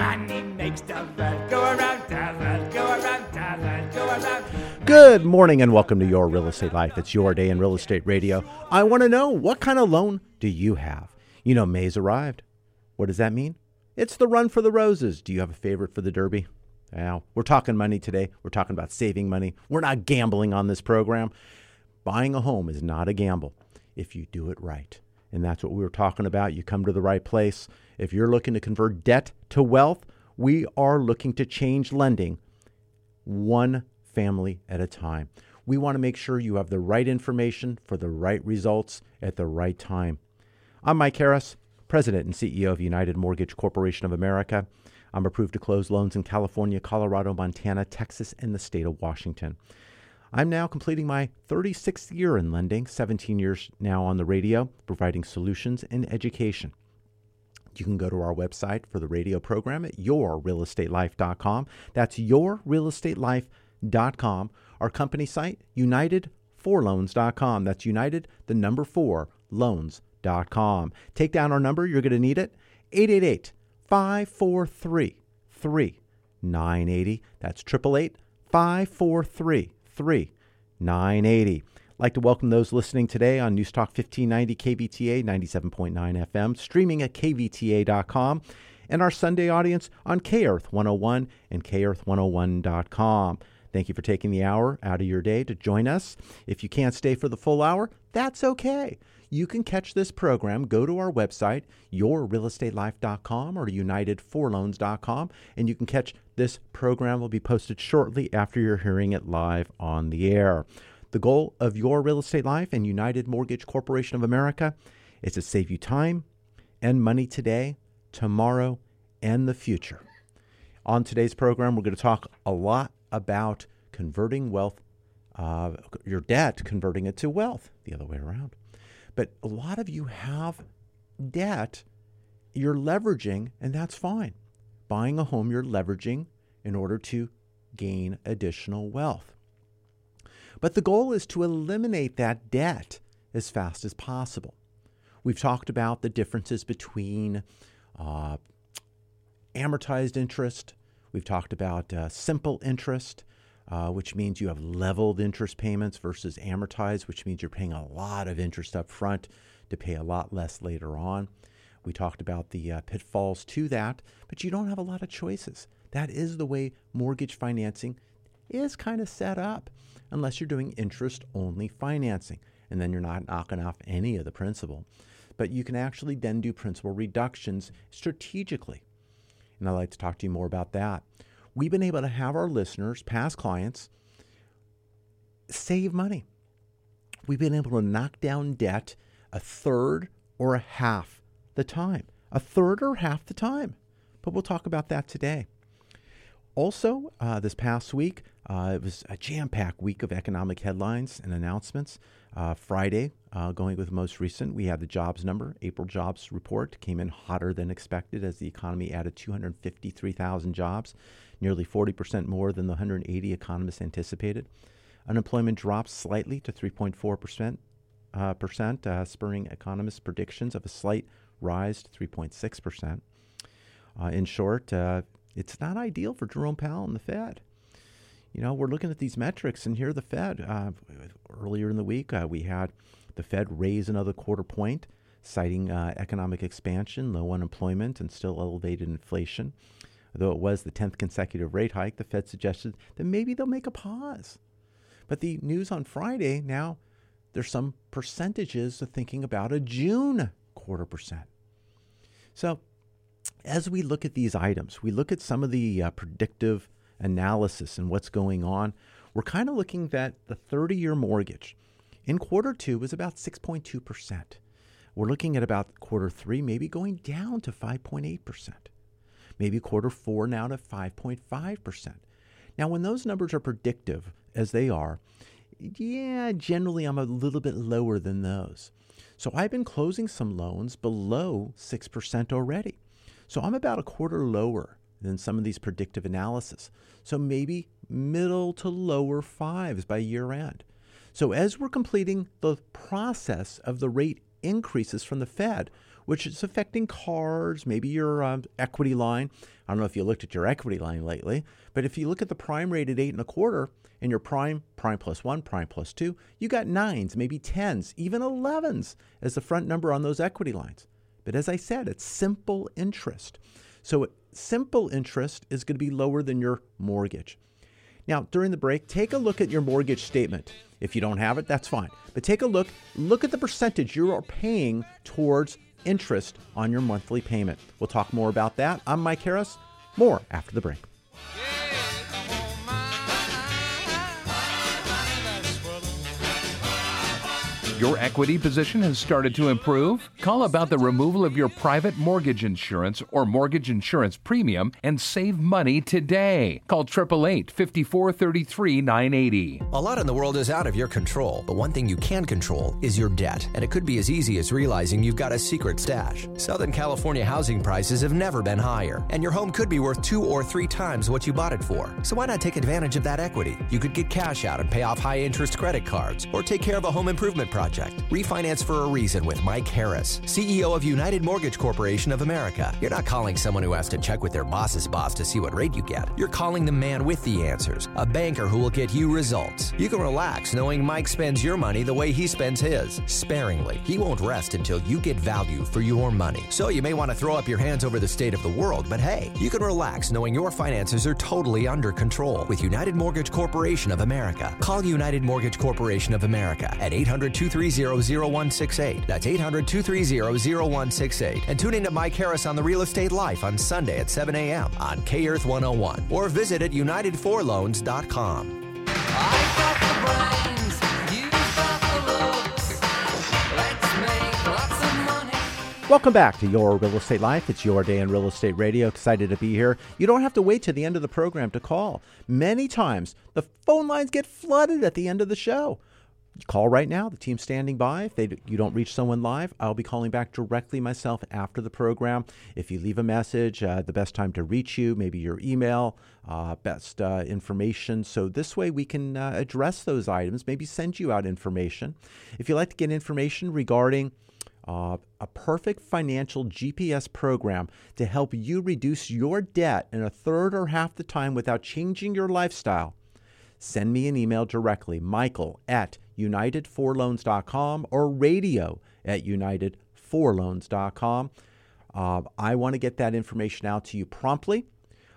Money makes go around, go around, go around. Good morning and welcome to Your Real Estate Life. It's your day in real estate radio. I want to know what kind of loan do you have? You know, May's arrived. What does that mean? It's the run for the roses. Do you have a favorite for the Derby? Now, we're talking money today. We're talking about saving money. We're not gambling on this program. Buying a home is not a gamble if you do it right. And that's what we were talking about. You come to the right place. If you're looking to convert debt to wealth, we are looking to change lending one family at a time. We want to make sure you have the right information for the right results at the right time. I'm Mike Harris, President and CEO of United Mortgage Corporation of America. I'm approved to close loans in California, Colorado, Montana, Texas, and the state of Washington. I'm now completing my 36th year in lending, 17 years now on the radio, providing solutions and education. You can go to our website for the radio program at yourrealestatelife.com. That's yourrealestatelife.com. Our company site, unitedforloans.com. That's united, the number four, loans.com. Take down our number, you're going to need it 888 543 3980. That's 888 543 3980. Like to welcome those listening today on Newstalk 1590 KVTA 97.9 FM, streaming at kvta.com, and our Sunday audience on KEarth 101 and KEarth101.com. Thank you for taking the hour out of your day to join us. If you can't stay for the full hour, that's okay. You can catch this program. Go to our website, yourrealestatelife.com or unitedforloans.com, and you can catch this program will be posted shortly after you're hearing it live on the air. The goal of Your Real Estate Life and United Mortgage Corporation of America is to save you time and money today, tomorrow, and the future. On today's program, we're going to talk a lot about converting wealth, uh, your debt, converting it to wealth, the other way around. But a lot of you have debt you're leveraging, and that's fine. Buying a home, you're leveraging in order to gain additional wealth. But the goal is to eliminate that debt as fast as possible. We've talked about the differences between uh, amortized interest, we've talked about uh, simple interest, uh, which means you have leveled interest payments versus amortized, which means you're paying a lot of interest up front to pay a lot less later on. We talked about the uh, pitfalls to that, but you don't have a lot of choices. That is the way mortgage financing is kind of set up, unless you're doing interest only financing, and then you're not knocking off any of the principal. But you can actually then do principal reductions strategically. And I'd like to talk to you more about that. We've been able to have our listeners, past clients, save money. We've been able to knock down debt a third or a half the time. A third or half the time. But we'll talk about that today. Also, uh, this past week, uh, it was a jam packed week of economic headlines and announcements. Uh, Friday, uh, going with the most recent, we had the jobs number. April jobs report came in hotter than expected as the economy added 253,000 jobs, nearly 40% more than the 180 economists anticipated. Unemployment dropped slightly to 3.4%, uh, percent, uh, spurring economists' predictions of a slight rise to 3.6%. Uh, in short, uh, it's not ideal for Jerome Powell and the Fed. You know, we're looking at these metrics, and here the Fed. Uh, earlier in the week, uh, we had the Fed raise another quarter point, citing uh, economic expansion, low unemployment, and still elevated inflation. Though it was the 10th consecutive rate hike, the Fed suggested that maybe they'll make a pause. But the news on Friday now, there's some percentages of thinking about a June quarter percent. So, as we look at these items, we look at some of the uh, predictive analysis and what's going on. We're kind of looking at the 30 year mortgage in quarter two was about 6.2%. We're looking at about quarter three, maybe going down to 5.8%. Maybe quarter four now to 5.5%. Now, when those numbers are predictive, as they are, yeah, generally I'm a little bit lower than those. So I've been closing some loans below 6% already. So I'm about a quarter lower than some of these predictive analysis. So maybe middle to lower fives by year end. So as we're completing the process of the rate increases from the Fed, which is affecting cars, maybe your um, equity line. I don't know if you looked at your equity line lately, but if you look at the prime rate at eight and a quarter and your prime, prime plus one, prime plus two, you got nines, maybe tens, even elevens as the front number on those equity lines. But as I said, it's simple interest. So simple interest is going to be lower than your mortgage. Now, during the break, take a look at your mortgage statement. If you don't have it, that's fine. But take a look, look at the percentage you are paying towards interest on your monthly payment. We'll talk more about that. I'm Mike Harris. More after the break. Your equity position has started to improve? Call about the removal of your private mortgage insurance or mortgage insurance premium and save money today. Call 888 5433 980. A lot in the world is out of your control, but one thing you can control is your debt. And it could be as easy as realizing you've got a secret stash. Southern California housing prices have never been higher, and your home could be worth two or three times what you bought it for. So why not take advantage of that equity? You could get cash out and pay off high interest credit cards, or take care of a home improvement project project. Refinance for a reason with Mike Harris, CEO of United Mortgage Corporation of America. You're not calling someone who has to check with their boss's boss to see what rate you get. You're calling the man with the answers, a banker who will get you results. You can relax knowing Mike spends your money the way he spends his, sparingly. He won't rest until you get value for your money. So you may want to throw up your hands over the state of the world, but hey, you can relax knowing your finances are totally under control with United Mortgage Corporation of America. Call United Mortgage Corporation of America at 800 230-0168. That's 800-230-0168. And tune in to Mike Harris on the Real Estate Life on Sunday at 7 a.m. on K Earth 101 or visit at unitedforloans.com. Welcome back to Your Real Estate Life. It's your day in real estate radio. Excited to be here. You don't have to wait to the end of the program to call. Many times the phone lines get flooded at the end of the show call right now. The team's standing by. If they, you don't reach someone live, I'll be calling back directly myself after the program. If you leave a message, uh, the best time to reach you, maybe your email, uh, best uh, information. So this way we can uh, address those items, maybe send you out information. If you'd like to get information regarding uh, a perfect financial GPS program to help you reduce your debt in a third or half the time without changing your lifestyle, send me an email directly, michael at unitedforloans.com or radio at unitedforloans.com. Uh, I want to get that information out to you promptly.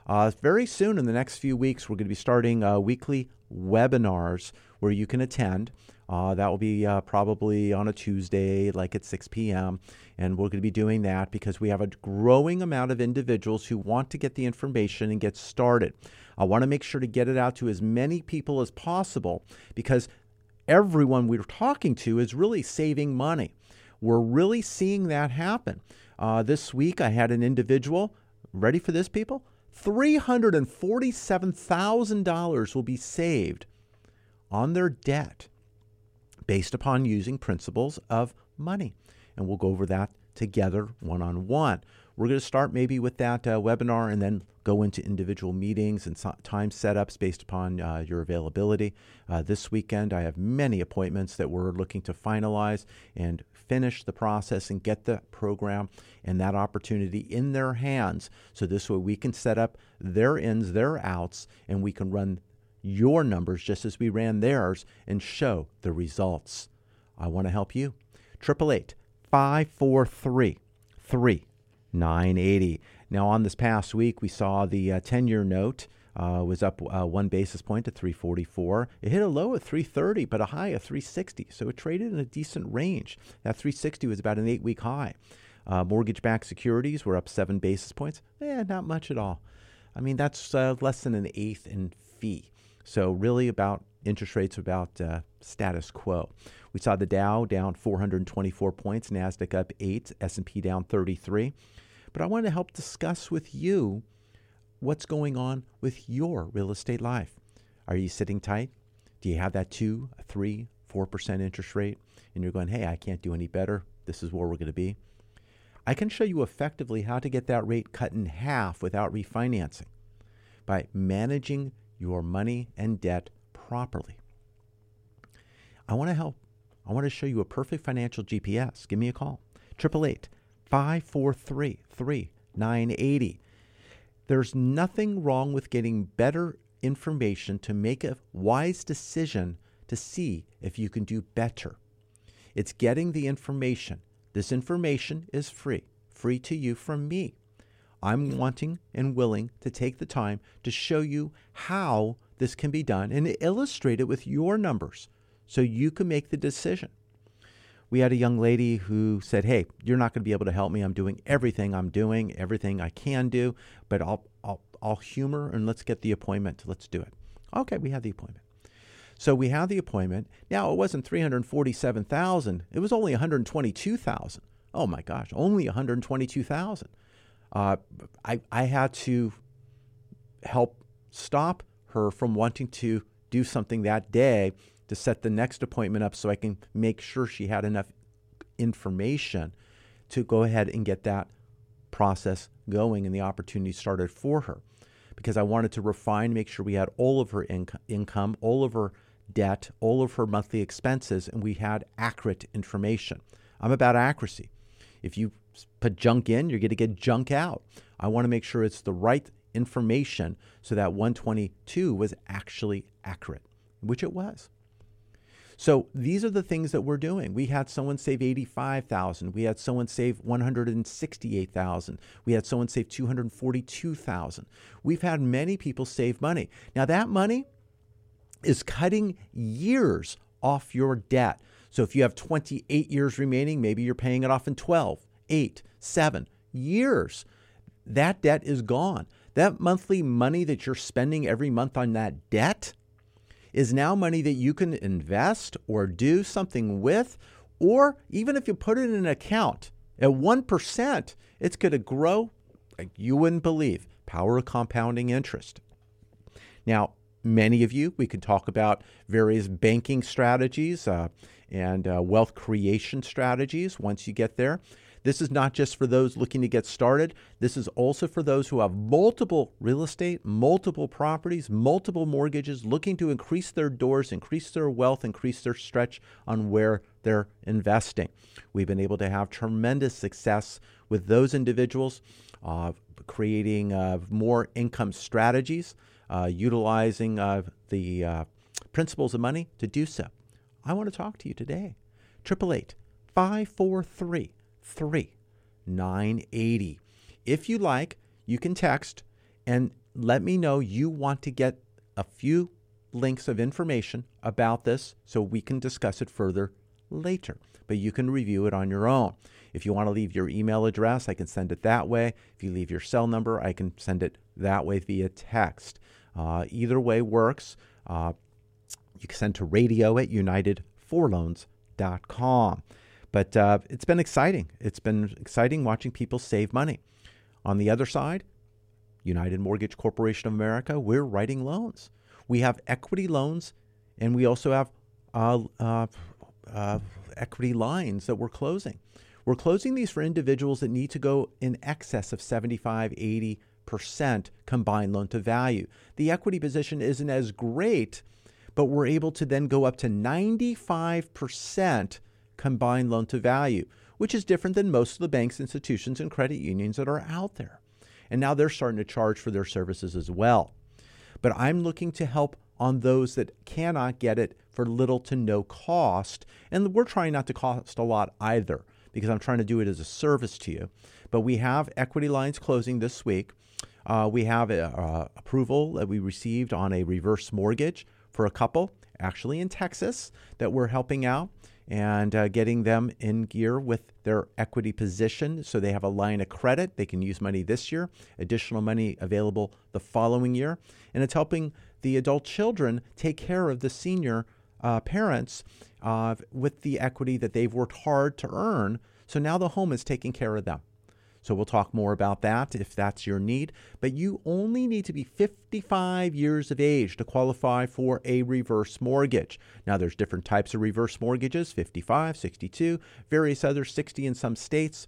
Uh, very soon, in the next few weeks, we're going to be starting uh, weekly webinars where you can attend. Uh, that will be uh, probably on a Tuesday, like at 6 p.m. And we're going to be doing that because we have a growing amount of individuals who want to get the information and get started. I want to make sure to get it out to as many people as possible because everyone we're talking to is really saving money. We're really seeing that happen. Uh, this week, I had an individual, ready for this, people? $347,000 will be saved on their debt based upon using principles of money. And we'll go over that together one on one. We're going to start maybe with that uh, webinar and then go into individual meetings and so- time setups based upon uh, your availability. Uh, this weekend, I have many appointments that we're looking to finalize and finish the process and get the program and that opportunity in their hands. So this way we can set up their ins, their outs, and we can run your numbers just as we ran theirs and show the results. I want to help you. 888 543 3980. Now, on this past week, we saw the 10 year note uh, was up uh, one basis point to 344. It hit a low of 330, but a high of 360. So it traded in a decent range. That 360 was about an eight week high. Uh, mortgage backed securities were up seven basis points. Eh, not much at all. I mean, that's uh, less than an eighth in fee. So, really, about interest rates about uh, status quo. We saw the Dow down 424 points, Nasdaq up 8, S&P down 33. But I want to help discuss with you what's going on with your real estate life. Are you sitting tight? Do you have that 2, 3, 4% interest rate and you're going, "Hey, I can't do any better. This is where we're going to be." I can show you effectively how to get that rate cut in half without refinancing by managing your money and debt properly. I want to help. I want to show you a perfect financial GPS. Give me a call. 888 543 3980. There's nothing wrong with getting better information to make a wise decision to see if you can do better. It's getting the information. This information is free, free to you from me. I'm wanting and willing to take the time to show you how this can be done and illustrate it with your numbers so you can make the decision. We had a young lady who said, Hey, you're not going to be able to help me. I'm doing everything I'm doing, everything I can do, but I'll, I'll, I'll humor and let's get the appointment. Let's do it. Okay, we had the appointment. So we had the appointment. Now it wasn't 347,000. It was only 122,000. Oh my gosh, only 122,000. Uh, I, I had to help stop her from wanting to do something that day to set the next appointment up so I can make sure she had enough information to go ahead and get that process going and the opportunity started for her because I wanted to refine, make sure we had all of her inc- income, all of her debt, all of her monthly expenses, and we had accurate information. I'm about accuracy. If you put junk in, you're going to get junk out. I want to make sure it's the right information so that 122 was actually accurate, which it was. So these are the things that we're doing. We had someone save 85,000. We had someone save 168,000. We had someone save 242,000. We've had many people save money. Now that money is cutting years off your debt. So if you have 28 years remaining, maybe you're paying it off in 12, 8, 7 years. That debt is gone. That monthly money that you're spending every month on that debt is now money that you can invest or do something with, or even if you put it in an account at 1%, it's going to grow like you wouldn't believe. Power of compounding interest. Now, many of you, we can talk about various banking strategies uh, and uh, wealth creation strategies once you get there. This is not just for those looking to get started. This is also for those who have multiple real estate, multiple properties, multiple mortgages, looking to increase their doors, increase their wealth, increase their stretch on where they're investing. We've been able to have tremendous success with those individuals, uh, creating uh, more income strategies, uh, utilizing uh, the uh, principles of money to do so. I want to talk to you today. 888 543 3980. If you like, you can text and let me know you want to get a few links of information about this so we can discuss it further later. But you can review it on your own. If you want to leave your email address, I can send it that way. If you leave your cell number, I can send it that way via text. Uh, either way works. Uh, you can send to radio at unitedforloans.com. But uh, it's been exciting. It's been exciting watching people save money. On the other side, United Mortgage Corporation of America, we're writing loans. We have equity loans, and we also have uh, uh, uh, equity lines that we're closing. We're closing these for individuals that need to go in excess of 75, 80 percent combined loan to value. The equity position isn't as great, but we're able to then go up to 95 percent combined loan to value, which is different than most of the banks, institutions, and credit unions that are out there. And now they're starting to charge for their services as well. But I'm looking to help on those that cannot get it for little to no cost. And we're trying not to cost a lot either because I'm trying to do it as a service to you. But we have equity lines closing this week. Uh, we have a, uh, approval that we received on a reverse mortgage for a couple, actually in Texas, that we're helping out and uh, getting them in gear with their equity position so they have a line of credit. They can use money this year, additional money available the following year. And it's helping the adult children take care of the senior uh, parents uh, with the equity that they've worked hard to earn. So now the home is taking care of them. So we'll talk more about that if that's your need. But you only need to be 55 years of age to qualify for a reverse mortgage. Now, there's different types of reverse mortgages 55, 62, various others, 60 in some states.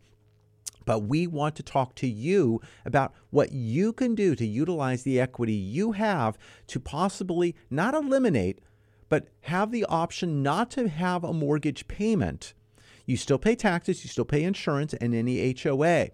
But we want to talk to you about what you can do to utilize the equity you have to possibly not eliminate, but have the option not to have a mortgage payment. You still pay taxes, you still pay insurance, and any HOA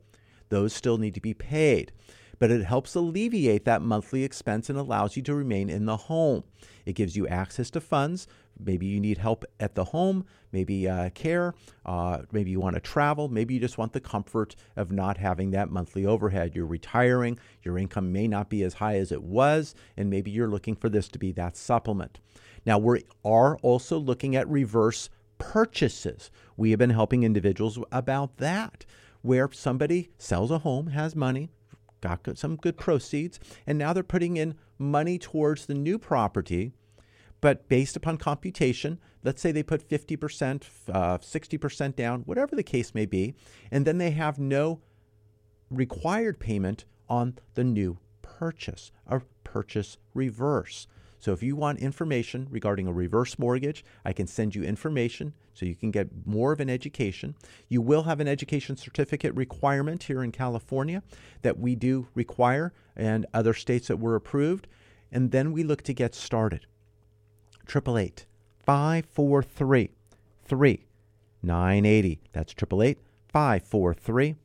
those still need to be paid. But it helps alleviate that monthly expense and allows you to remain in the home. It gives you access to funds. Maybe you need help at the home, maybe uh, care, uh, maybe you want to travel, maybe you just want the comfort of not having that monthly overhead. You're retiring, your income may not be as high as it was, and maybe you're looking for this to be that supplement. Now, we are also looking at reverse purchases. We have been helping individuals about that where somebody sells a home, has money, got some good proceeds, and now they're putting in money towards the new property. But based upon computation, let's say they put 50%, uh, 60% down, whatever the case may be, and then they have no required payment on the new purchase, a purchase reverse. So if you want information regarding a reverse mortgage, I can send you information so you can get more of an education. You will have an education certificate requirement here in California that we do require and other states that were approved. And then we look to get started. 888 543 3980. That's 888 543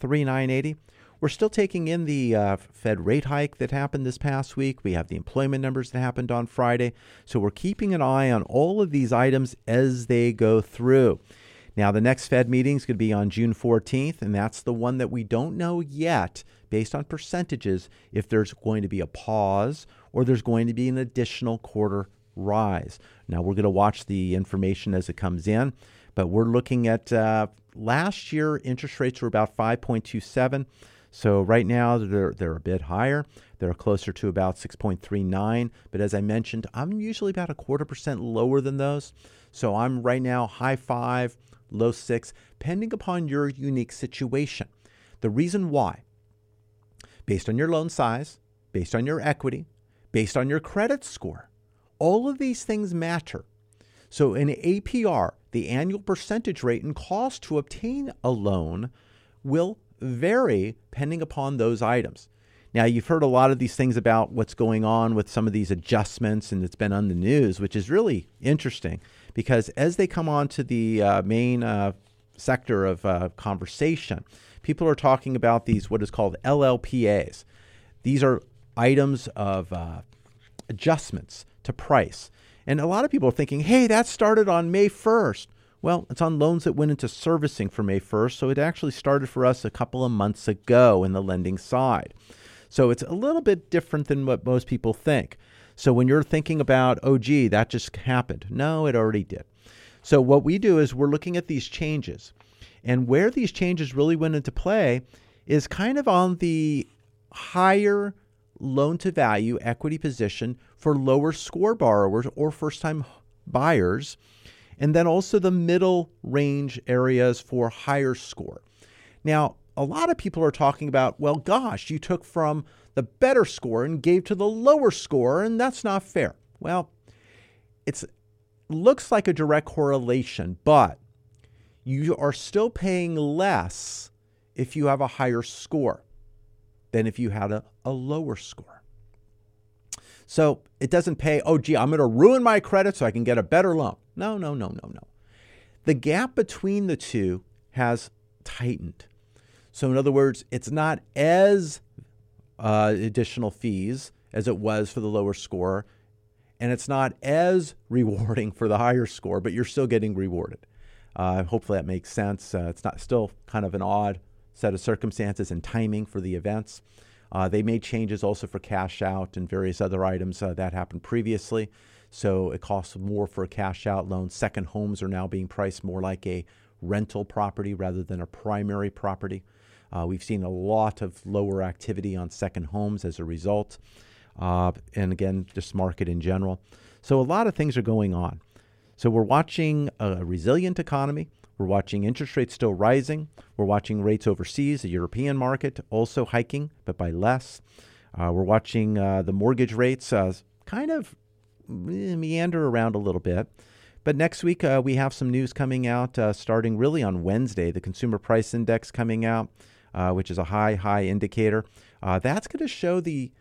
3980. We're still taking in the uh, Fed rate hike that happened this past week. We have the employment numbers that happened on Friday. So we're keeping an eye on all of these items as they go through. Now, the next Fed meeting is going to be on June 14th, and that's the one that we don't know yet, based on percentages, if there's going to be a pause or there's going to be an additional quarter rise. Now, we're going to watch the information as it comes in, but we're looking at uh, last year, interest rates were about 5.27. So right now they're they're a bit higher. They're closer to about 6.39, but as I mentioned, I'm usually about a quarter percent lower than those. So I'm right now high 5, low 6, depending upon your unique situation. The reason why based on your loan size, based on your equity, based on your credit score, all of these things matter. So an APR, the annual percentage rate and cost to obtain a loan will vary depending upon those items. Now, you've heard a lot of these things about what's going on with some of these adjustments, and it's been on the news, which is really interesting because as they come on to the uh, main uh, sector of uh, conversation, people are talking about these what is called LLPAs. These are items of uh, adjustments to price. And a lot of people are thinking, hey, that started on May 1st. Well, it's on loans that went into servicing for May 1st, so it actually started for us a couple of months ago in the lending side. So it's a little bit different than what most people think. So when you're thinking about, oh, gee, that just happened, no, it already did. So what we do is we're looking at these changes. And where these changes really went into play is kind of on the higher loan to value equity position for lower score borrowers or first time buyers and then also the middle range areas for higher score. Now, a lot of people are talking about, well, gosh, you took from the better score and gave to the lower score, and that's not fair. Well, it looks like a direct correlation, but you are still paying less if you have a higher score than if you had a, a lower score. So it doesn't pay, oh, gee, I'm going to ruin my credit so I can get a better loan. No, no, no, no, no. The gap between the two has tightened. So, in other words, it's not as uh, additional fees as it was for the lower score, and it's not as rewarding for the higher score, but you're still getting rewarded. Uh, hopefully that makes sense. Uh, it's not still kind of an odd set of circumstances and timing for the events. Uh, they made changes also for cash out and various other items uh, that happened previously. So it costs more for a cash out loan. Second homes are now being priced more like a rental property rather than a primary property. Uh, we've seen a lot of lower activity on second homes as a result. Uh, and again, just market in general. So a lot of things are going on. So we're watching a resilient economy. We're watching interest rates still rising. We're watching rates overseas, the European market also hiking, but by less. Uh, we're watching uh, the mortgage rates uh, kind of meander around a little bit. But next week, uh, we have some news coming out uh, starting really on Wednesday. The Consumer Price Index coming out, uh, which is a high, high indicator. that's going to show the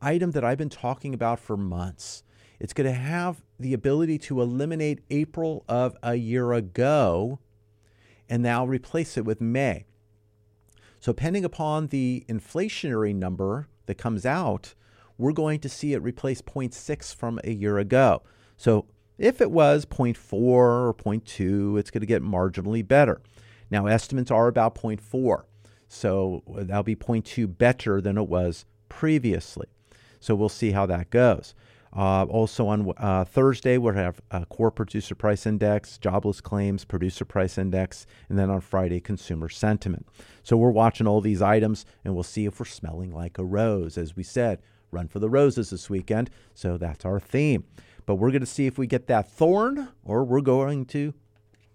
item that I've been talking about for months. It's going to have the ability to eliminate April of a year ago and now replace it with May. So, depending upon the inflationary number that comes out, we're going to see it replace 0.6 from a year ago. So, if it was 0.4 or 0.2, it's going to get marginally better. Now, estimates are about 0.4. So, that'll be 0.2 better than it was previously. So, we'll see how that goes. Uh, also on uh, Thursday, we'll have a core producer price index, jobless claims, producer price index, and then on Friday, consumer sentiment. So we're watching all these items and we'll see if we're smelling like a rose. As we said, run for the roses this weekend. So that's our theme. But we're going to see if we get that thorn or we're going to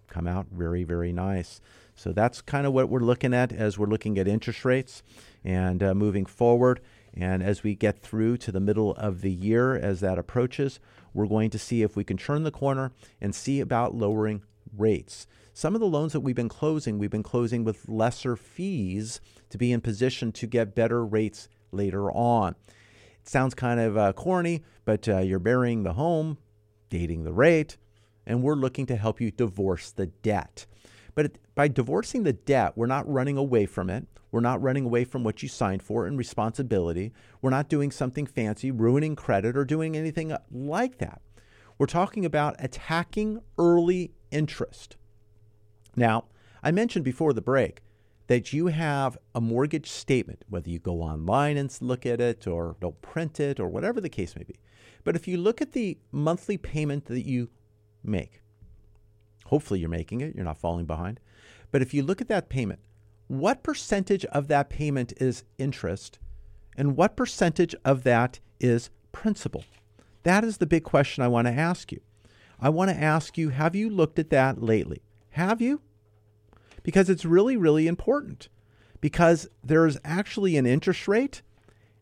come out very, very nice. So that's kind of what we're looking at as we're looking at interest rates and uh, moving forward. And as we get through to the middle of the year, as that approaches, we're going to see if we can turn the corner and see about lowering rates. Some of the loans that we've been closing, we've been closing with lesser fees to be in position to get better rates later on. Sounds kind of uh, corny, but uh, you're burying the home, dating the rate, and we're looking to help you divorce the debt. But by divorcing the debt, we're not running away from it. We're not running away from what you signed for and responsibility. We're not doing something fancy, ruining credit, or doing anything like that. We're talking about attacking early interest. Now, I mentioned before the break that you have a mortgage statement, whether you go online and look at it or don't print it or whatever the case may be. But if you look at the monthly payment that you make, hopefully you're making it, you're not falling behind. But if you look at that payment, what percentage of that payment is interest and what percentage of that is principal? That is the big question I want to ask you. I want to ask you have you looked at that lately? Have you? Because it's really, really important. Because there's actually an interest rate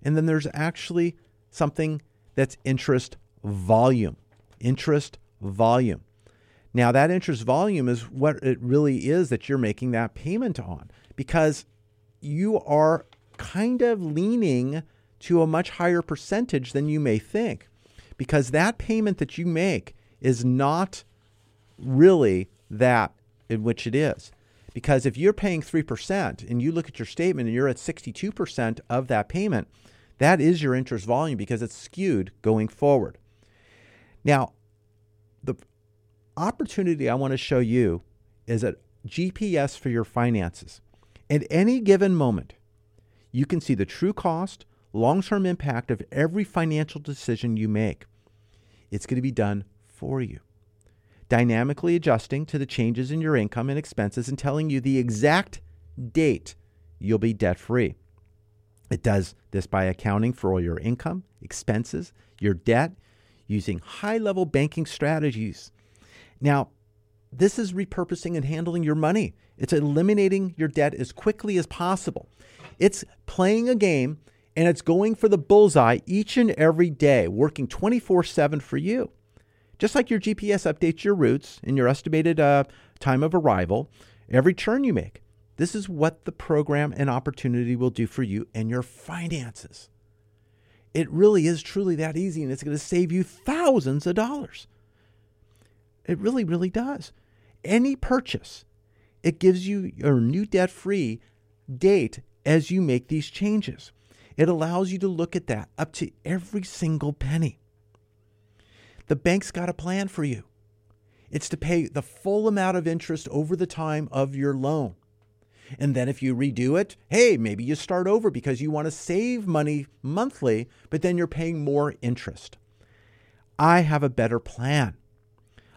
and then there's actually something that's interest volume. Interest volume. Now, that interest volume is what it really is that you're making that payment on because you are kind of leaning to a much higher percentage than you may think because that payment that you make is not really that in which it is. Because if you're paying 3% and you look at your statement and you're at 62% of that payment, that is your interest volume because it's skewed going forward. Now, the opportunity I want to show you is a GPS for your finances. At any given moment, you can see the true cost, long term impact of every financial decision you make. It's going to be done for you. Dynamically adjusting to the changes in your income and expenses and telling you the exact date you'll be debt free. It does this by accounting for all your income, expenses, your debt, using high level banking strategies. Now, this is repurposing and handling your money. It's eliminating your debt as quickly as possible. It's playing a game and it's going for the bullseye each and every day, working 24 7 for you. Just like your GPS updates your routes and your estimated uh, time of arrival every turn you make. This is what the program and opportunity will do for you and your finances. It really is truly that easy, and it's going to save you thousands of dollars. It really, really does any purchase, it gives you your new debt free date as you make these changes. It allows you to look at that up to every single penny. The bank's got a plan for you. It's to pay the full amount of interest over the time of your loan. And then if you redo it, hey, maybe you start over because you want to save money monthly, but then you're paying more interest. I have a better plan.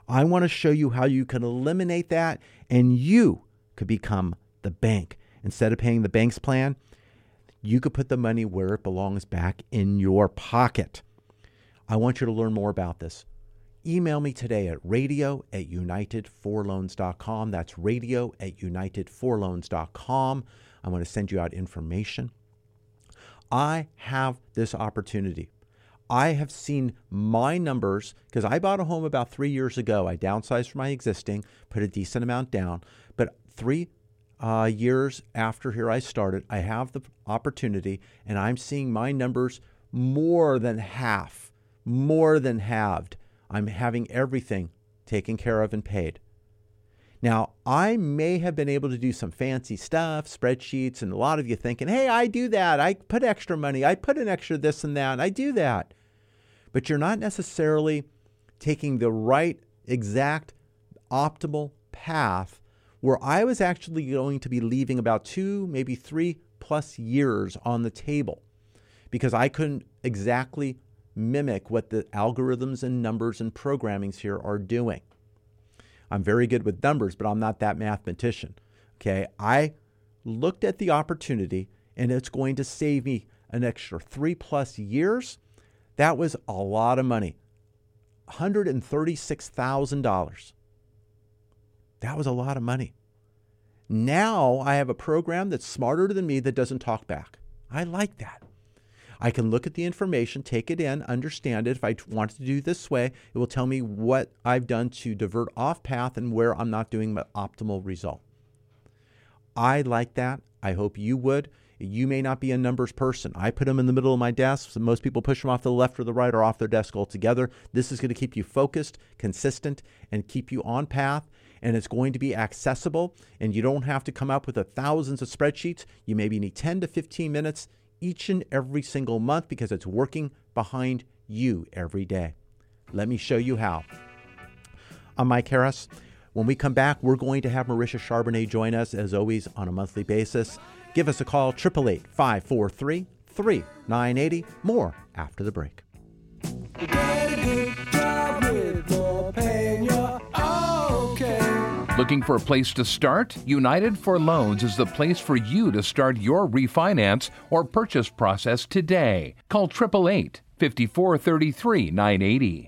I want to show you how you can eliminate that and you could become the bank. Instead of paying the bank's plan, you could put the money where it belongs back in your pocket. I want you to learn more about this. Email me today at radio at unitedforloans.com. That's radio at unitedforloans.com. I want to send you out information. I have this opportunity. I have seen my numbers because I bought a home about three years ago. I downsized from my existing, put a decent amount down. But three uh, years after here I started, I have the opportunity and I'm seeing my numbers more than half, more than halved. I'm having everything taken care of and paid. Now, I may have been able to do some fancy stuff, spreadsheets, and a lot of you thinking, hey, I do that. I put extra money. I put an extra this and that. I do that. But you're not necessarily taking the right, exact, optimal path where I was actually going to be leaving about two, maybe three plus years on the table because I couldn't exactly mimic what the algorithms and numbers and programmings here are doing. I'm very good with numbers, but I'm not that mathematician. Okay. I looked at the opportunity and it's going to save me an extra three plus years. That was a lot of money $136,000. That was a lot of money. Now I have a program that's smarter than me that doesn't talk back. I like that. I can look at the information, take it in, understand it. If I want to do this way, it will tell me what I've done to divert off path and where I'm not doing my optimal result. I like that. I hope you would. You may not be a numbers person. I put them in the middle of my desk. So most people push them off to the left or the right or off their desk altogether. This is going to keep you focused, consistent, and keep you on path. And it's going to be accessible. And you don't have to come up with the thousands of spreadsheets. You maybe need 10 to 15 minutes each and every single month because it's working behind you every day. Let me show you how. I'm Mike Harris. When we come back, we're going to have Marisha Charbonnet join us as always on a monthly basis. Give us a call, 888 543 3980. More after the break. Looking for a place to start? United for Loans is the place for you to start your refinance or purchase process today. Call 888 5433 980.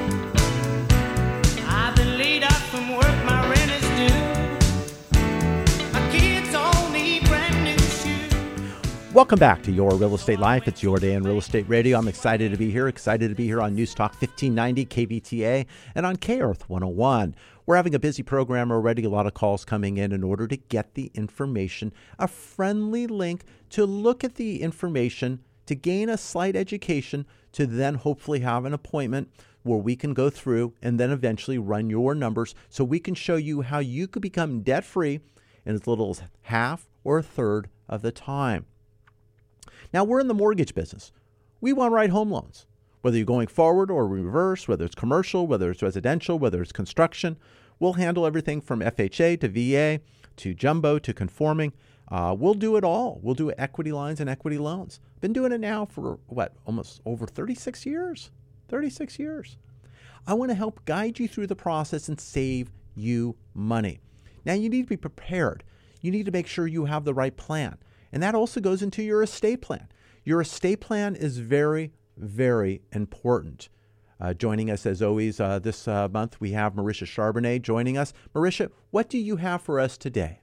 Welcome back to Your Real Estate Life. It's your day in real estate radio. I'm excited to be here, excited to be here on News Talk 1590 KVTA and on K Earth 101. We're having a busy program already, a lot of calls coming in in order to get the information, a friendly link to look at the information, to gain a slight education, to then hopefully have an appointment where we can go through and then eventually run your numbers so we can show you how you could become debt free in as little as half or a third of the time. Now, we're in the mortgage business. We want to write home loans, whether you're going forward or reverse, whether it's commercial, whether it's residential, whether it's construction. We'll handle everything from FHA to VA to jumbo to conforming. Uh, we'll do it all. We'll do equity lines and equity loans. Been doing it now for what, almost over 36 years? 36 years. I want to help guide you through the process and save you money. Now, you need to be prepared. You need to make sure you have the right plan. And that also goes into your estate plan. Your estate plan is very, very important. Uh, joining us as always uh, this uh, month, we have Marisha Charbonnet joining us. Marisha, what do you have for us today?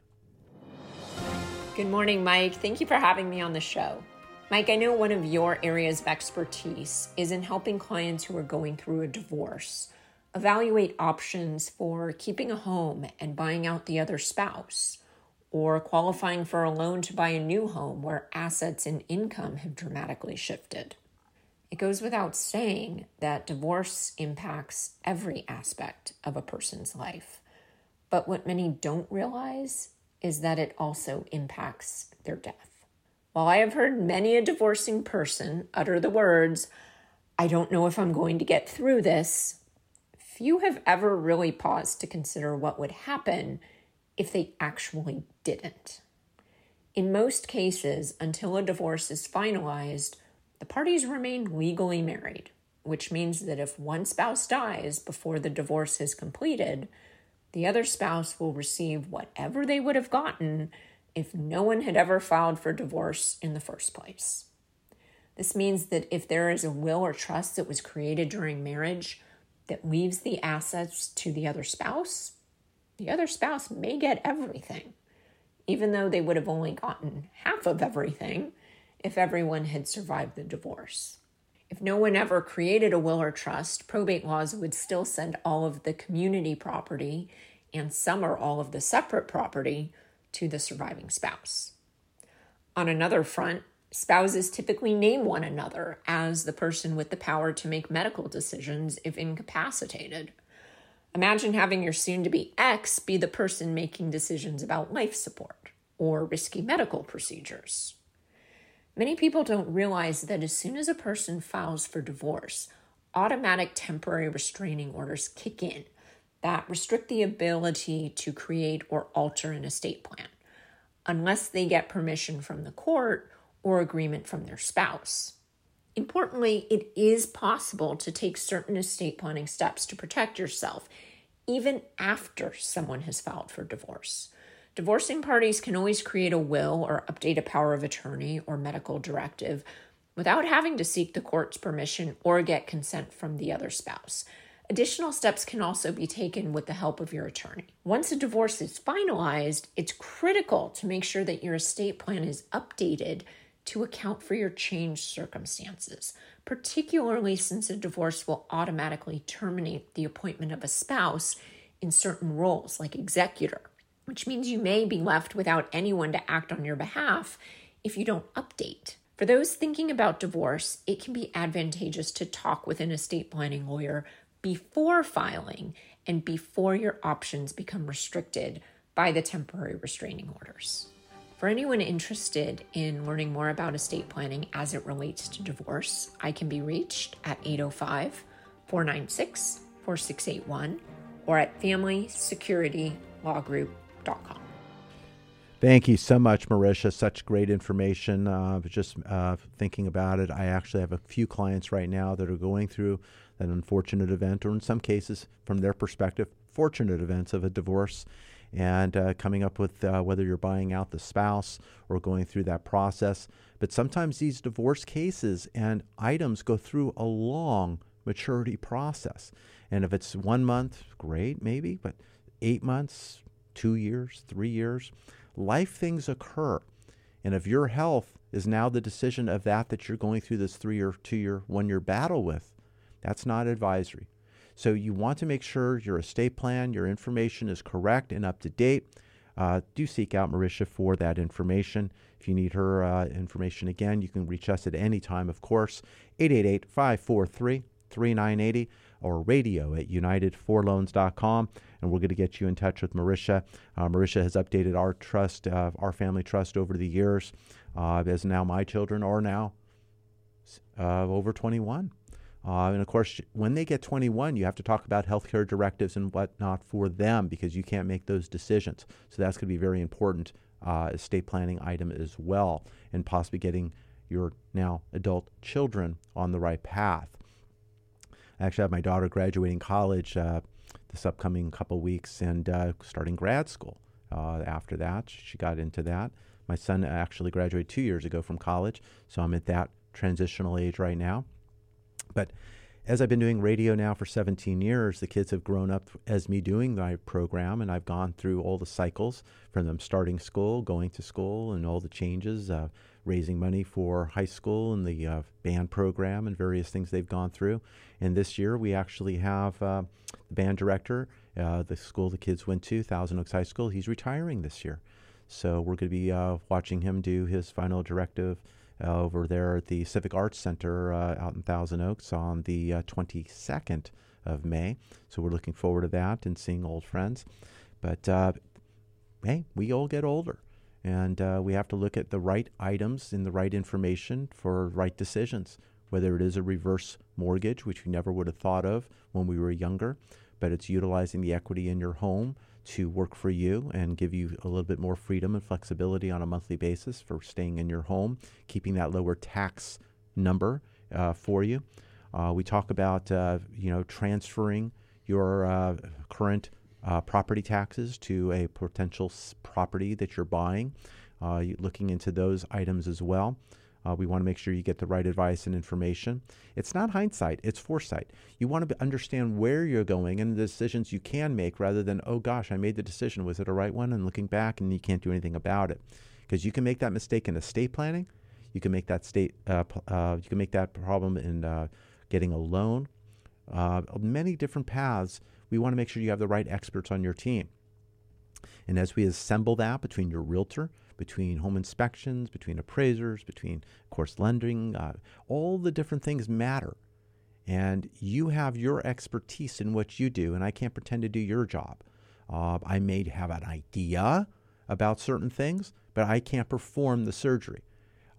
Good morning, Mike. Thank you for having me on the show. Mike, I know one of your areas of expertise is in helping clients who are going through a divorce evaluate options for keeping a home and buying out the other spouse, or qualifying for a loan to buy a new home where assets and income have dramatically shifted. It goes without saying that divorce impacts every aspect of a person's life. But what many don't realize is that it also impacts their death. While I have heard many a divorcing person utter the words, I don't know if I'm going to get through this, few have ever really paused to consider what would happen if they actually didn't. In most cases, until a divorce is finalized, the parties remain legally married, which means that if one spouse dies before the divorce is completed, the other spouse will receive whatever they would have gotten if no one had ever filed for divorce in the first place. This means that if there is a will or trust that was created during marriage that leaves the assets to the other spouse, the other spouse may get everything, even though they would have only gotten half of everything if everyone had survived the divorce. If no one ever created a will or trust, probate laws would still send all of the community property and some or all of the separate property to the surviving spouse. On another front, spouses typically name one another as the person with the power to make medical decisions if incapacitated. Imagine having your soon to be ex be the person making decisions about life support or risky medical procedures. Many people don't realize that as soon as a person files for divorce, automatic temporary restraining orders kick in that restrict the ability to create or alter an estate plan unless they get permission from the court or agreement from their spouse. Importantly, it is possible to take certain estate planning steps to protect yourself even after someone has filed for divorce. Divorcing parties can always create a will or update a power of attorney or medical directive without having to seek the court's permission or get consent from the other spouse. Additional steps can also be taken with the help of your attorney. Once a divorce is finalized, it's critical to make sure that your estate plan is updated to account for your changed circumstances, particularly since a divorce will automatically terminate the appointment of a spouse in certain roles, like executor, which means you may be left without anyone to act on your behalf if you don't update. For those thinking about divorce, it can be advantageous to talk with an estate planning lawyer before filing and before your options become restricted by the temporary restraining orders. For anyone interested in learning more about estate planning as it relates to divorce, I can be reached at 805 496 4681 or at familysecurity.lawgroup.com. Thank you so much, Marisha. Such great information. Uh, just uh, thinking about it, I actually have a few clients right now that are going through an unfortunate event, or in some cases, from their perspective, fortunate events of a divorce and uh, coming up with uh, whether you're buying out the spouse or going through that process. But sometimes these divorce cases and items go through a long maturity process. And if it's one month, great, maybe, but eight months, two years, three years, life things occur. And if your health is now the decision of that that you're going through this three or two year, one year battle with, that's not advisory. So you want to make sure your estate plan, your information is correct and up to date. Uh, do seek out Marisha for that information. If you need her uh, information again, you can reach us at any time, of course, 888 543 3980 or radio at unitedforloans.com. And we're going to get you in touch with Marisha. Uh, Marisha has updated our trust, uh, our family trust over the years, uh, as now my children are now uh, over 21. Uh, and of course, when they get 21, you have to talk about healthcare directives and whatnot for them because you can't make those decisions. So that's going to be very important uh, estate planning item as well, and possibly getting your now adult children on the right path. I actually have my daughter graduating college uh, this upcoming couple weeks and uh, starting grad school. Uh, after that, she got into that. My son actually graduated two years ago from college, so I'm at that transitional age right now. But as I've been doing radio now for 17 years, the kids have grown up as me doing my program, and I've gone through all the cycles from them starting school, going to school, and all the changes, uh, raising money for high school and the uh, band program and various things they've gone through. And this year, we actually have uh, the band director, uh, the school the kids went to, Thousand Oaks High School. He's retiring this year. So we're going to be uh, watching him do his final directive uh, over there at the Civic Arts Center uh, out in Thousand Oaks on the uh, 22nd of May. So we're looking forward to that and seeing old friends. But hey, we all get older. And uh, we have to look at the right items and the right information for right decisions, whether it is a reverse mortgage, which we never would have thought of when we were younger, but it's utilizing the equity in your home to work for you and give you a little bit more freedom and flexibility on a monthly basis for staying in your home, keeping that lower tax number uh, for you. Uh, we talk about uh, you know transferring your uh, current uh, property taxes to a potential property that you're buying. Uh, looking into those items as well. Uh, we want to make sure you get the right advice and information. It's not hindsight, it's foresight. You want to understand where you're going and the decisions you can make rather than, oh gosh, I made the decision. Was it a right one? And looking back and you can't do anything about it. Because you can make that mistake in estate planning. You can make that state, uh, uh, you can make that problem in uh, getting a loan. Uh, many different paths. We want to make sure you have the right experts on your team. And as we assemble that between your realtor, between home inspections, between appraisers, between, course, lending, uh, all the different things matter. And you have your expertise in what you do, and I can't pretend to do your job. Uh, I may have an idea about certain things, but I can't perform the surgery.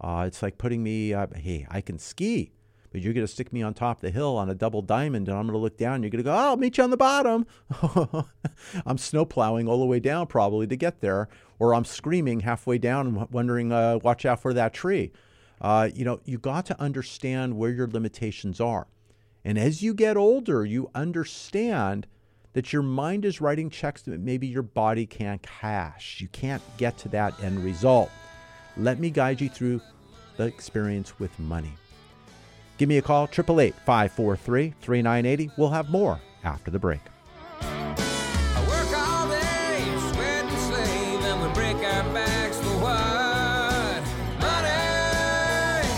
Uh, it's like putting me, hey, I can ski, but you're going to stick me on top of the hill on a double diamond, and I'm going to look down. And you're going to go, oh, I'll meet you on the bottom. I'm snow plowing all the way down probably to get there, or I'm screaming halfway down and wondering, uh, watch out for that tree. Uh, you know, you got to understand where your limitations are. And as you get older, you understand that your mind is writing checks that maybe your body can't cash. You can't get to that end result. Let me guide you through the experience with money. Give me a call, 888 543 3980. We'll have more after the break. I work all day, sweat and slave, and we break our backs for what? Money!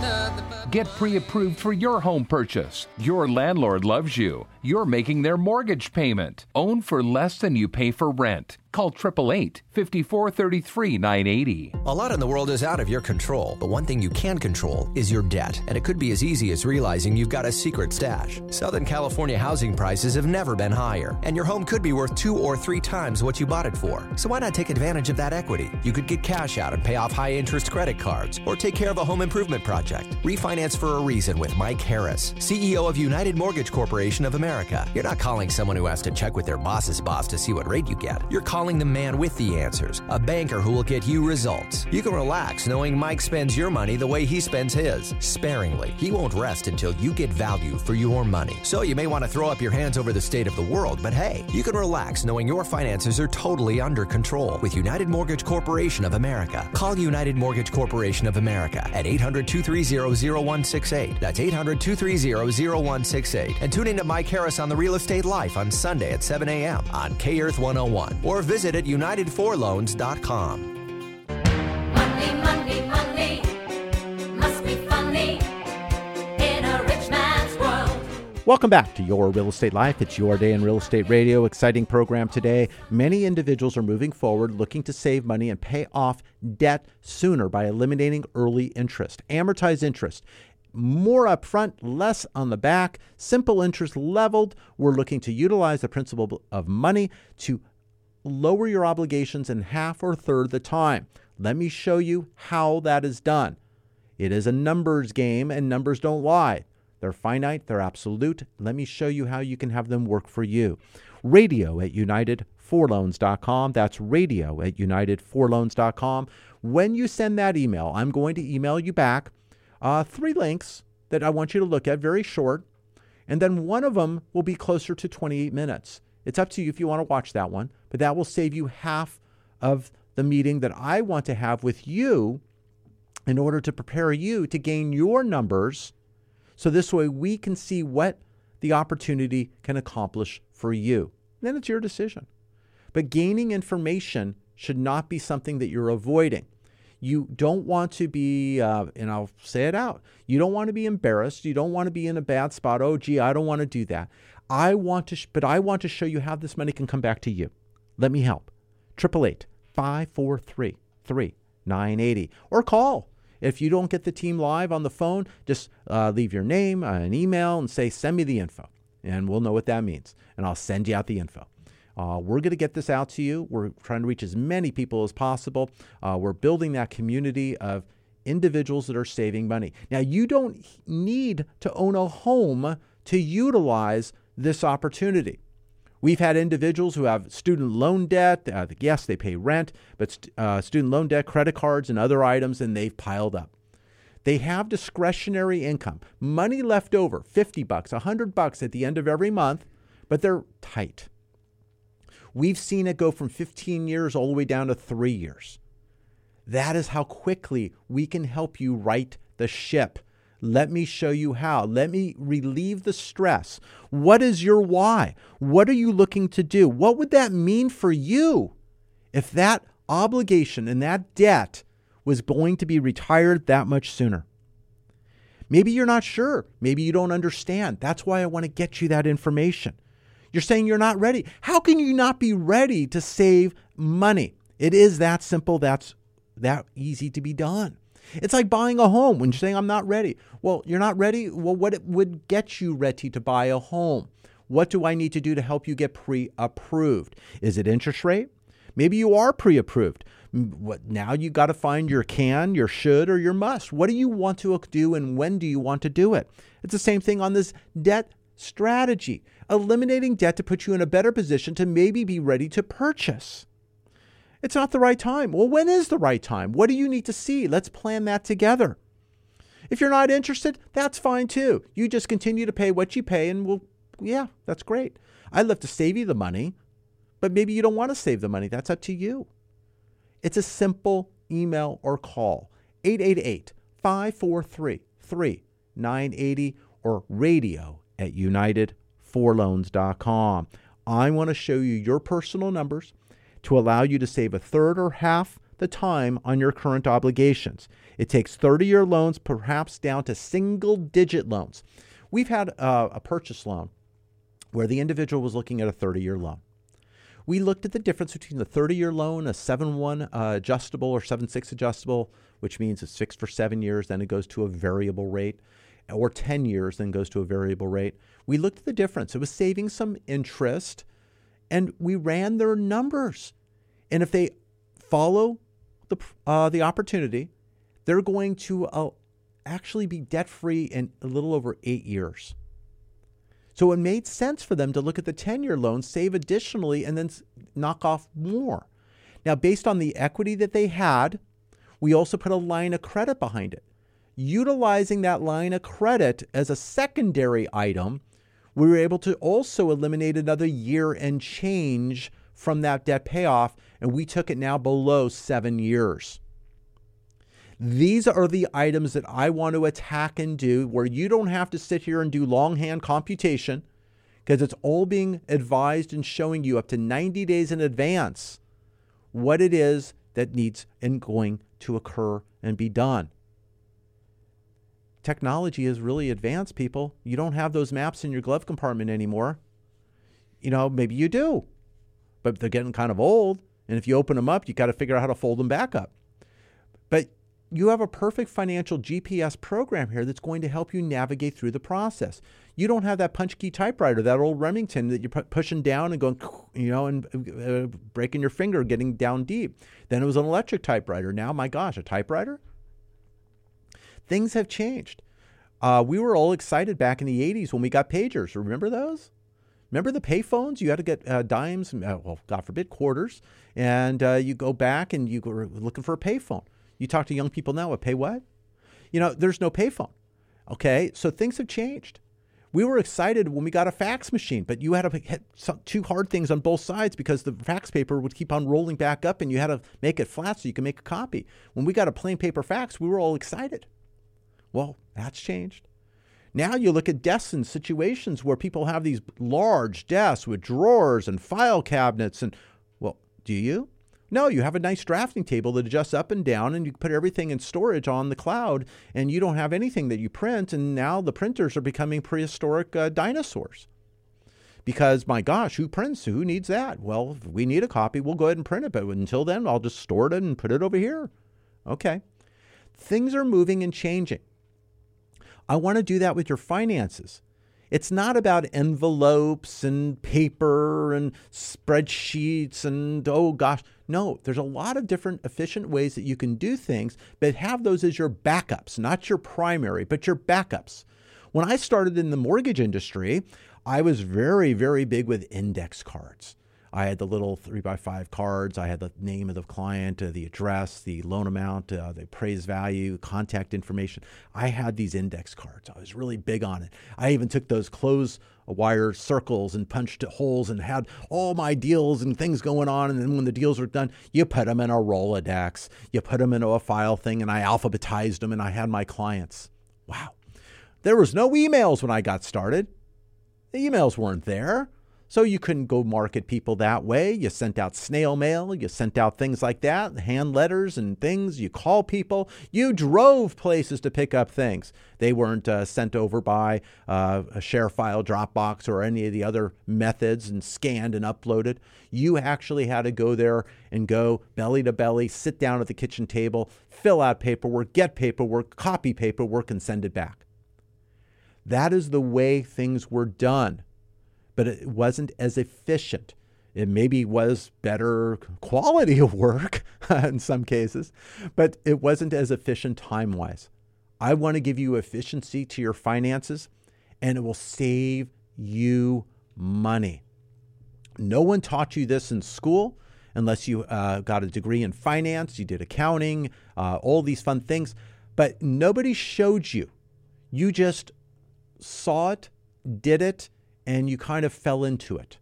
Nothing but Get pre approved for your home purchase. Your landlord loves you. You're making their mortgage payment. Own for less than you pay for rent. Call 888 5433 980. A lot in the world is out of your control, but one thing you can control is your debt. And it could be as easy as realizing you've got a secret stash. Southern California housing prices have never been higher, and your home could be worth two or three times what you bought it for. So why not take advantage of that equity? You could get cash out and pay off high interest credit cards, or take care of a home improvement project. Refinance for a reason with Mike Harris, CEO of United Mortgage Corporation of America. You're not calling someone who has to check with their boss's boss to see what rate you get. You're calling the man with the answers, a banker who will get you results. You can relax knowing Mike spends your money the way he spends his, sparingly. He won't rest until you get value for your money. So you may want to throw up your hands over the state of the world, but hey, you can relax knowing your finances are totally under control with United Mortgage Corporation of America. Call United Mortgage Corporation of America at 800 230 0168. That's 800 230 0168. And tune in to Mike on the Real Estate Life on Sunday at 7 a.m. on K Earth 101 or visit at UnitedForLoans.com. Money, money, money must be funny in a rich man's world. Welcome back to Your Real Estate Life. It's your day in real estate radio. Exciting program today. Many individuals are moving forward looking to save money and pay off debt sooner by eliminating early interest, amortized interest. More upfront, less on the back, simple interest leveled. We're looking to utilize the principle of money to lower your obligations in half or third the time. Let me show you how that is done. It is a numbers game, and numbers don't lie. They're finite, they're absolute. Let me show you how you can have them work for you. Radio at UnitedForLoans.com. That's radio at UnitedForLoans.com. When you send that email, I'm going to email you back uh, three links that I want you to look at, very short, and then one of them will be closer to 28 minutes. It's up to you if you want to watch that one, but that will save you half of the meeting that I want to have with you in order to prepare you to gain your numbers. So this way we can see what the opportunity can accomplish for you. Then it's your decision. But gaining information should not be something that you're avoiding. You don't want to be, uh, and I'll say it out, you don't want to be embarrassed. You don't want to be in a bad spot. Oh, gee, I don't want to do that. I want to, sh- but I want to show you how this money can come back to you. Let me help. 888 543 3980 or call. If you don't get the team live on the phone, just uh, leave your name, uh, an email, and say, send me the info. And we'll know what that means. And I'll send you out the info. Uh, we're going to get this out to you. We're trying to reach as many people as possible. Uh, we're building that community of individuals that are saving money. Now, you don't need to own a home to utilize this opportunity. We've had individuals who have student loan debt. Uh, yes, they pay rent, but st- uh, student loan debt, credit cards, and other items, and they've piled up. They have discretionary income, money left over, 50 bucks, 100 bucks at the end of every month, but they're tight. We've seen it go from 15 years all the way down to three years. That is how quickly we can help you right the ship. Let me show you how. Let me relieve the stress. What is your why? What are you looking to do? What would that mean for you if that obligation and that debt was going to be retired that much sooner? Maybe you're not sure. Maybe you don't understand. That's why I want to get you that information. You're saying you're not ready. How can you not be ready to save money? It is that simple. That's that easy to be done. It's like buying a home when you're saying, I'm not ready. Well, you're not ready. Well, what would get you ready to buy a home? What do I need to do to help you get pre approved? Is it interest rate? Maybe you are pre approved. What now you got to find your can, your should, or your must. What do you want to do and when do you want to do it? It's the same thing on this debt strategy. Eliminating debt to put you in a better position to maybe be ready to purchase. It's not the right time. Well, when is the right time? What do you need to see? Let's plan that together. If you're not interested, that's fine too. You just continue to pay what you pay, and we'll, yeah, that's great. I'd love to save you the money, but maybe you don't want to save the money. That's up to you. It's a simple email or call 888 543 3980 or radio at unitedforloans.com. I want to show you your personal numbers to allow you to save a third or half the time on your current obligations. It takes 30 year loans, perhaps down to single digit loans. We've had uh, a purchase loan where the individual was looking at a 30 year loan. We looked at the difference between the 30 year loan, a 7 1 uh, adjustable or 7 6 adjustable, which means it's fixed for seven years, then it goes to a variable rate, or 10 years, then goes to a variable rate. We looked at the difference. It was saving some interest and we ran their numbers. And if they follow the uh, the opportunity, they're going to uh, actually be debt free in a little over eight years. So it made sense for them to look at the 10 year loan, save additionally, and then knock off more. Now, based on the equity that they had, we also put a line of credit behind it. Utilizing that line of credit as a secondary item, we were able to also eliminate another year and change from that debt payoff, and we took it now below seven years. These are the items that I want to attack and do where you don't have to sit here and do longhand computation because it's all being advised and showing you up to 90 days in advance what it is that needs and going to occur and be done. Technology is really advanced, people. You don't have those maps in your glove compartment anymore. You know, maybe you do, but they're getting kind of old. And if you open them up, you got to figure out how to fold them back up. But you have a perfect financial GPS program here that's going to help you navigate through the process. You don't have that punch key typewriter, that old Remington that you're pu- pushing down and going, you know, and uh, breaking your finger, getting down deep. Then it was an electric typewriter. Now, my gosh, a typewriter? Things have changed. Uh, we were all excited back in the 80s when we got pagers. Remember those? Remember the payphones? You had to get uh, dimes, uh, well, God forbid, quarters, and uh, you go back and you were looking for a payphone. You talk to young people now, a pay what? You know, there's no payphone. Okay, so things have changed. We were excited when we got a fax machine, but you had to hit some, two hard things on both sides because the fax paper would keep on rolling back up and you had to make it flat so you could make a copy. When we got a plain paper fax, we were all excited. Well, that's changed. Now you look at desks and situations where people have these large desks with drawers and file cabinets. And, well, do you? No, you have a nice drafting table that adjusts up and down, and you put everything in storage on the cloud, and you don't have anything that you print. And now the printers are becoming prehistoric uh, dinosaurs. Because, my gosh, who prints? Who needs that? Well, if we need a copy, we'll go ahead and print it. But until then, I'll just store it and put it over here. Okay. Things are moving and changing. I want to do that with your finances. It's not about envelopes and paper and spreadsheets and oh gosh. No, there's a lot of different efficient ways that you can do things, but have those as your backups, not your primary, but your backups. When I started in the mortgage industry, I was very, very big with index cards. I had the little three by five cards. I had the name of the client, uh, the address, the loan amount, uh, the appraised value, contact information. I had these index cards. I was really big on it. I even took those close wire circles and punched holes and had all my deals and things going on. And then when the deals were done, you put them in a Rolodex, you put them into a file thing, and I alphabetized them and I had my clients. Wow. There was no emails when I got started. The emails weren't there. So you couldn't go market people that way. You sent out snail mail, you sent out things like that, hand letters and things. You call people. You drove places to pick up things. They weren't uh, sent over by uh, a share file, Dropbox, or any of the other methods and scanned and uploaded. You actually had to go there and go belly to belly, sit down at the kitchen table, fill out paperwork, get paperwork, copy paperwork, and send it back. That is the way things were done but it wasn't as efficient. It maybe was better quality of work in some cases, but it wasn't as efficient time wise. I want to give you efficiency to your finances, and it will save you money. No one taught you this in school unless you uh, got a degree in finance, you did accounting, uh, all these fun things, but nobody showed you. You just saw it, did it, and you kind of fell into it.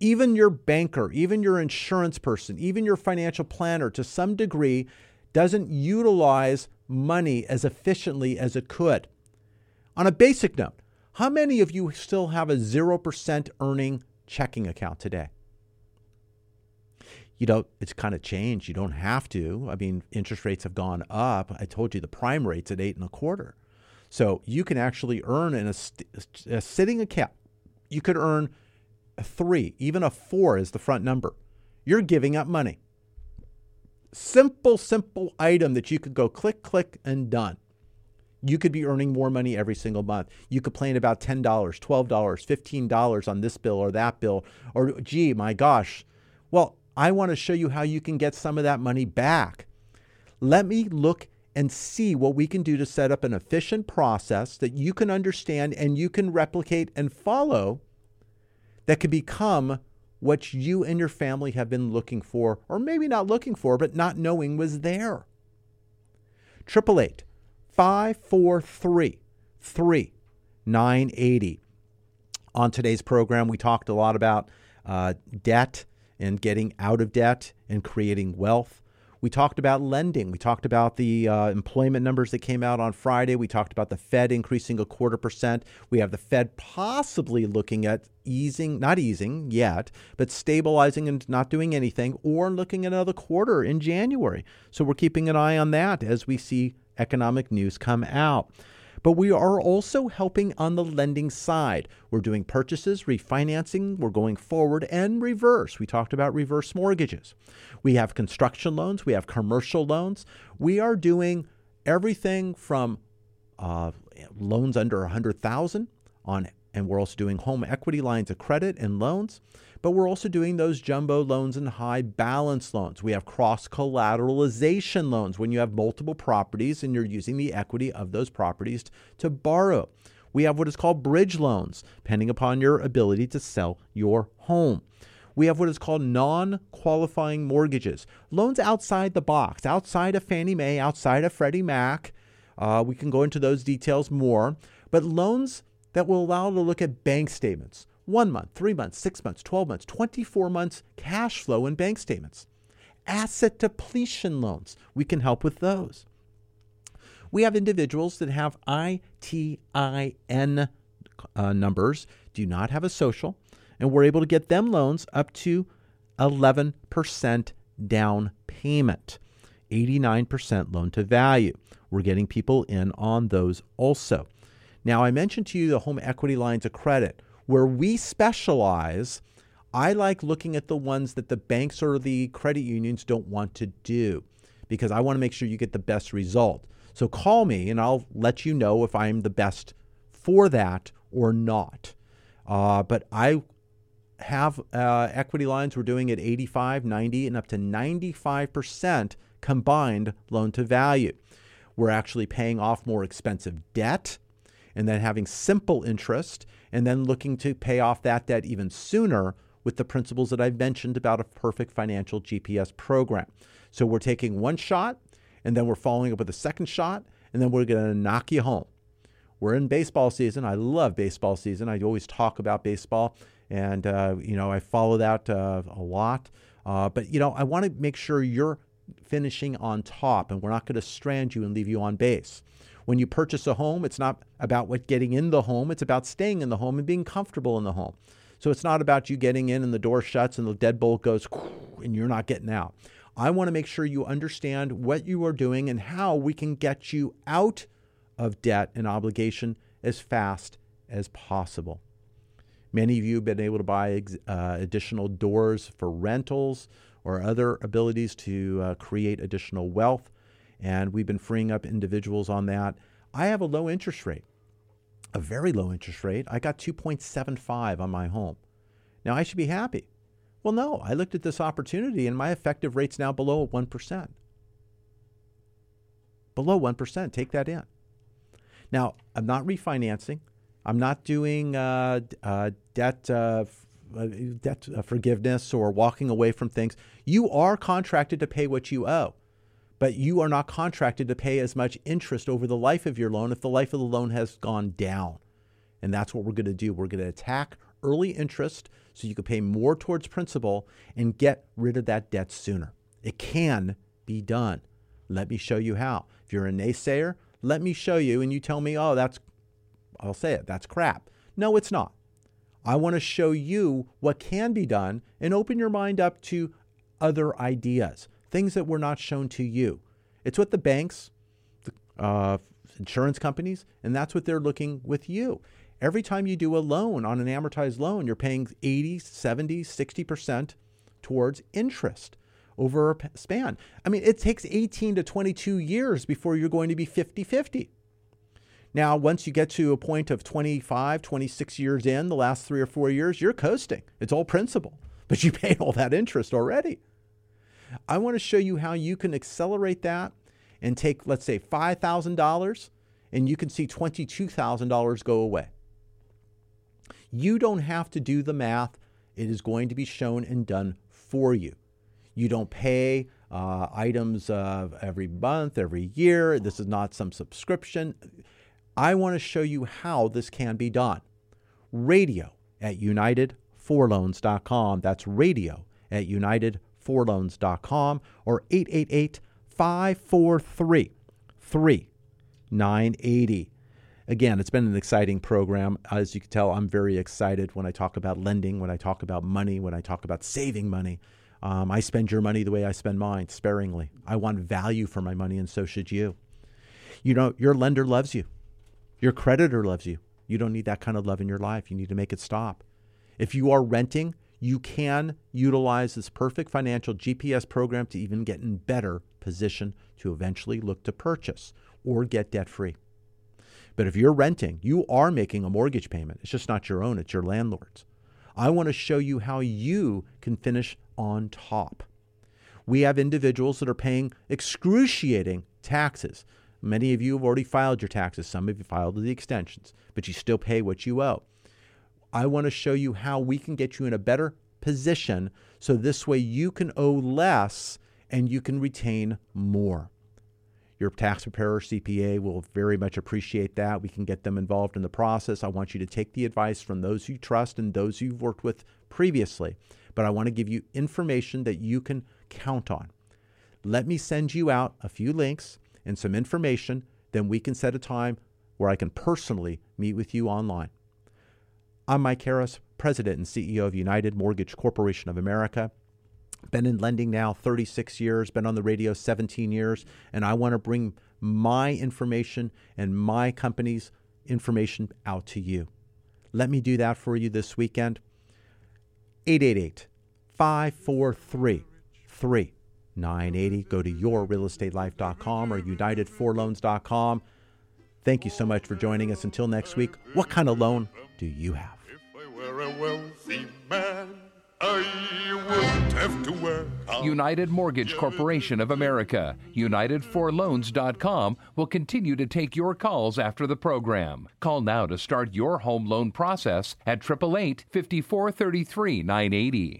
Even your banker, even your insurance person, even your financial planner to some degree doesn't utilize money as efficiently as it could. On a basic note, how many of you still have a 0% earning checking account today? You know, it's kind of changed. You don't have to. I mean, interest rates have gone up. I told you the prime rate's at eight and a quarter. So you can actually earn in a, a sitting account you could earn a three, even a four is the front number. You're giving up money. Simple, simple item that you could go click, click, and done. You could be earning more money every single month. You could complain about $10, $12, $15 on this bill or that bill, or gee, my gosh. Well, I want to show you how you can get some of that money back. Let me look and see what we can do to set up an efficient process that you can understand and you can replicate and follow that could become what you and your family have been looking for, or maybe not looking for, but not knowing was there. 888 543 3980. On today's program, we talked a lot about uh, debt and getting out of debt and creating wealth. We talked about lending. We talked about the uh, employment numbers that came out on Friday. We talked about the Fed increasing a quarter percent. We have the Fed possibly looking at easing, not easing yet, but stabilizing and not doing anything, or looking at another quarter in January. So we're keeping an eye on that as we see economic news come out. But we are also helping on the lending side. We're doing purchases, refinancing, we're going forward and reverse. We talked about reverse mortgages. We have construction loans, we have commercial loans. We are doing everything from uh, loans under 100,000 on and we're also doing home equity lines of credit and loans but we're also doing those jumbo loans and high balance loans. We have cross collateralization loans when you have multiple properties and you're using the equity of those properties to borrow. We have what is called bridge loans, depending upon your ability to sell your home. We have what is called non qualifying mortgages, loans outside the box, outside of Fannie Mae, outside of Freddie Mac. Uh, we can go into those details more, but loans that will allow to look at bank statements one month, three months, six months, 12 months, 24 months cash flow and bank statements. Asset depletion loans, we can help with those. We have individuals that have ITIN uh, numbers, do not have a social, and we're able to get them loans up to 11% down payment, 89% loan to value. We're getting people in on those also. Now, I mentioned to you the home equity lines of credit. Where we specialize, I like looking at the ones that the banks or the credit unions don't want to do because I want to make sure you get the best result. So call me and I'll let you know if I'm the best for that or not. Uh, but I have uh, equity lines we're doing at 85, 90, and up to 95% combined loan to value. We're actually paying off more expensive debt and then having simple interest and then looking to pay off that debt even sooner with the principles that I've mentioned about a perfect financial GPS program. So we're taking one shot and then we're following up with a second shot and then we're going to knock you home. We're in baseball season. I love baseball season. I always talk about baseball and uh, you know I follow that uh, a lot. Uh, but you know I want to make sure you're finishing on top, and we're not going to strand you and leave you on base. When you purchase a home, it's not about what getting in the home; it's about staying in the home and being comfortable in the home. So it's not about you getting in and the door shuts and the deadbolt goes and you're not getting out. I want to make sure you understand what you are doing and how we can get you out of debt and obligation as fast as possible. Many of you have been able to buy uh, additional doors for rentals or other abilities to uh, create additional wealth. And we've been freeing up individuals on that. I have a low interest rate, a very low interest rate. I got 2.75 on my home. Now I should be happy. Well, no, I looked at this opportunity and my effective rate's now below 1%. Below 1%. Take that in. Now, I'm not refinancing. I'm not doing uh, uh, debt uh, uh debt forgiveness or walking away from things. You are contracted to pay what you owe, but you are not contracted to pay as much interest over the life of your loan if the life of the loan has gone down. And that's what we're going to do. We're going to attack early interest so you can pay more towards principal and get rid of that debt sooner. It can be done. Let me show you how. If you're a naysayer, let me show you, and you tell me, oh, that's I'll say it, that's crap. No, it's not. I want to show you what can be done and open your mind up to other ideas, things that were not shown to you. It's what the banks, the uh, insurance companies, and that's what they're looking with you. Every time you do a loan on an amortized loan, you're paying 80, 70, 60% towards interest over a span. I mean, it takes 18 to 22 years before you're going to be 50 50. Now, once you get to a point of 25, 26 years in, the last three or four years, you're coasting. It's all principal, but you paid all that interest already. I want to show you how you can accelerate that and take, let's say, $5,000 and you can see $22,000 go away. You don't have to do the math, it is going to be shown and done for you. You don't pay uh, items uh, every month, every year. This is not some subscription. I want to show you how this can be done. Radio at unitedforloans.com. That's radio at unitedforloans.com or 888 543 3980. Again, it's been an exciting program. As you can tell, I'm very excited when I talk about lending, when I talk about money, when I talk about saving money. Um, I spend your money the way I spend mine, sparingly. I want value for my money, and so should you. You know, your lender loves you. Your creditor loves you. You don't need that kind of love in your life. You need to make it stop. If you are renting, you can utilize this perfect financial GPS program to even get in better position to eventually look to purchase or get debt free. But if you're renting, you are making a mortgage payment. It's just not your own, it's your landlord's. I want to show you how you can finish on top. We have individuals that are paying excruciating taxes. Many of you have already filed your taxes. Some of you filed the extensions, but you still pay what you owe. I want to show you how we can get you in a better position so this way you can owe less and you can retain more. Your tax preparer, CPA, will very much appreciate that. We can get them involved in the process. I want you to take the advice from those you trust and those you've worked with previously. But I want to give you information that you can count on. Let me send you out a few links and some information. Then we can set a time where I can personally meet with you online. I'm Mike Harris, President and CEO of United Mortgage Corporation of America. Been in lending now 36 years, been on the radio 17 years, and I want to bring my information and my company's information out to you. Let me do that for you this weekend. 888 543 3980. Go to yourrealestatelife.com or unitedforloans.com. Thank you so much for joining us. Until next week, what kind of loan do you have? Were a wealthy man, I wouldn't have to work. United Mortgage Corporation of America, UnitedForLoans.com will continue to take your calls after the program. Call now to start your home loan process at 888 5433 980.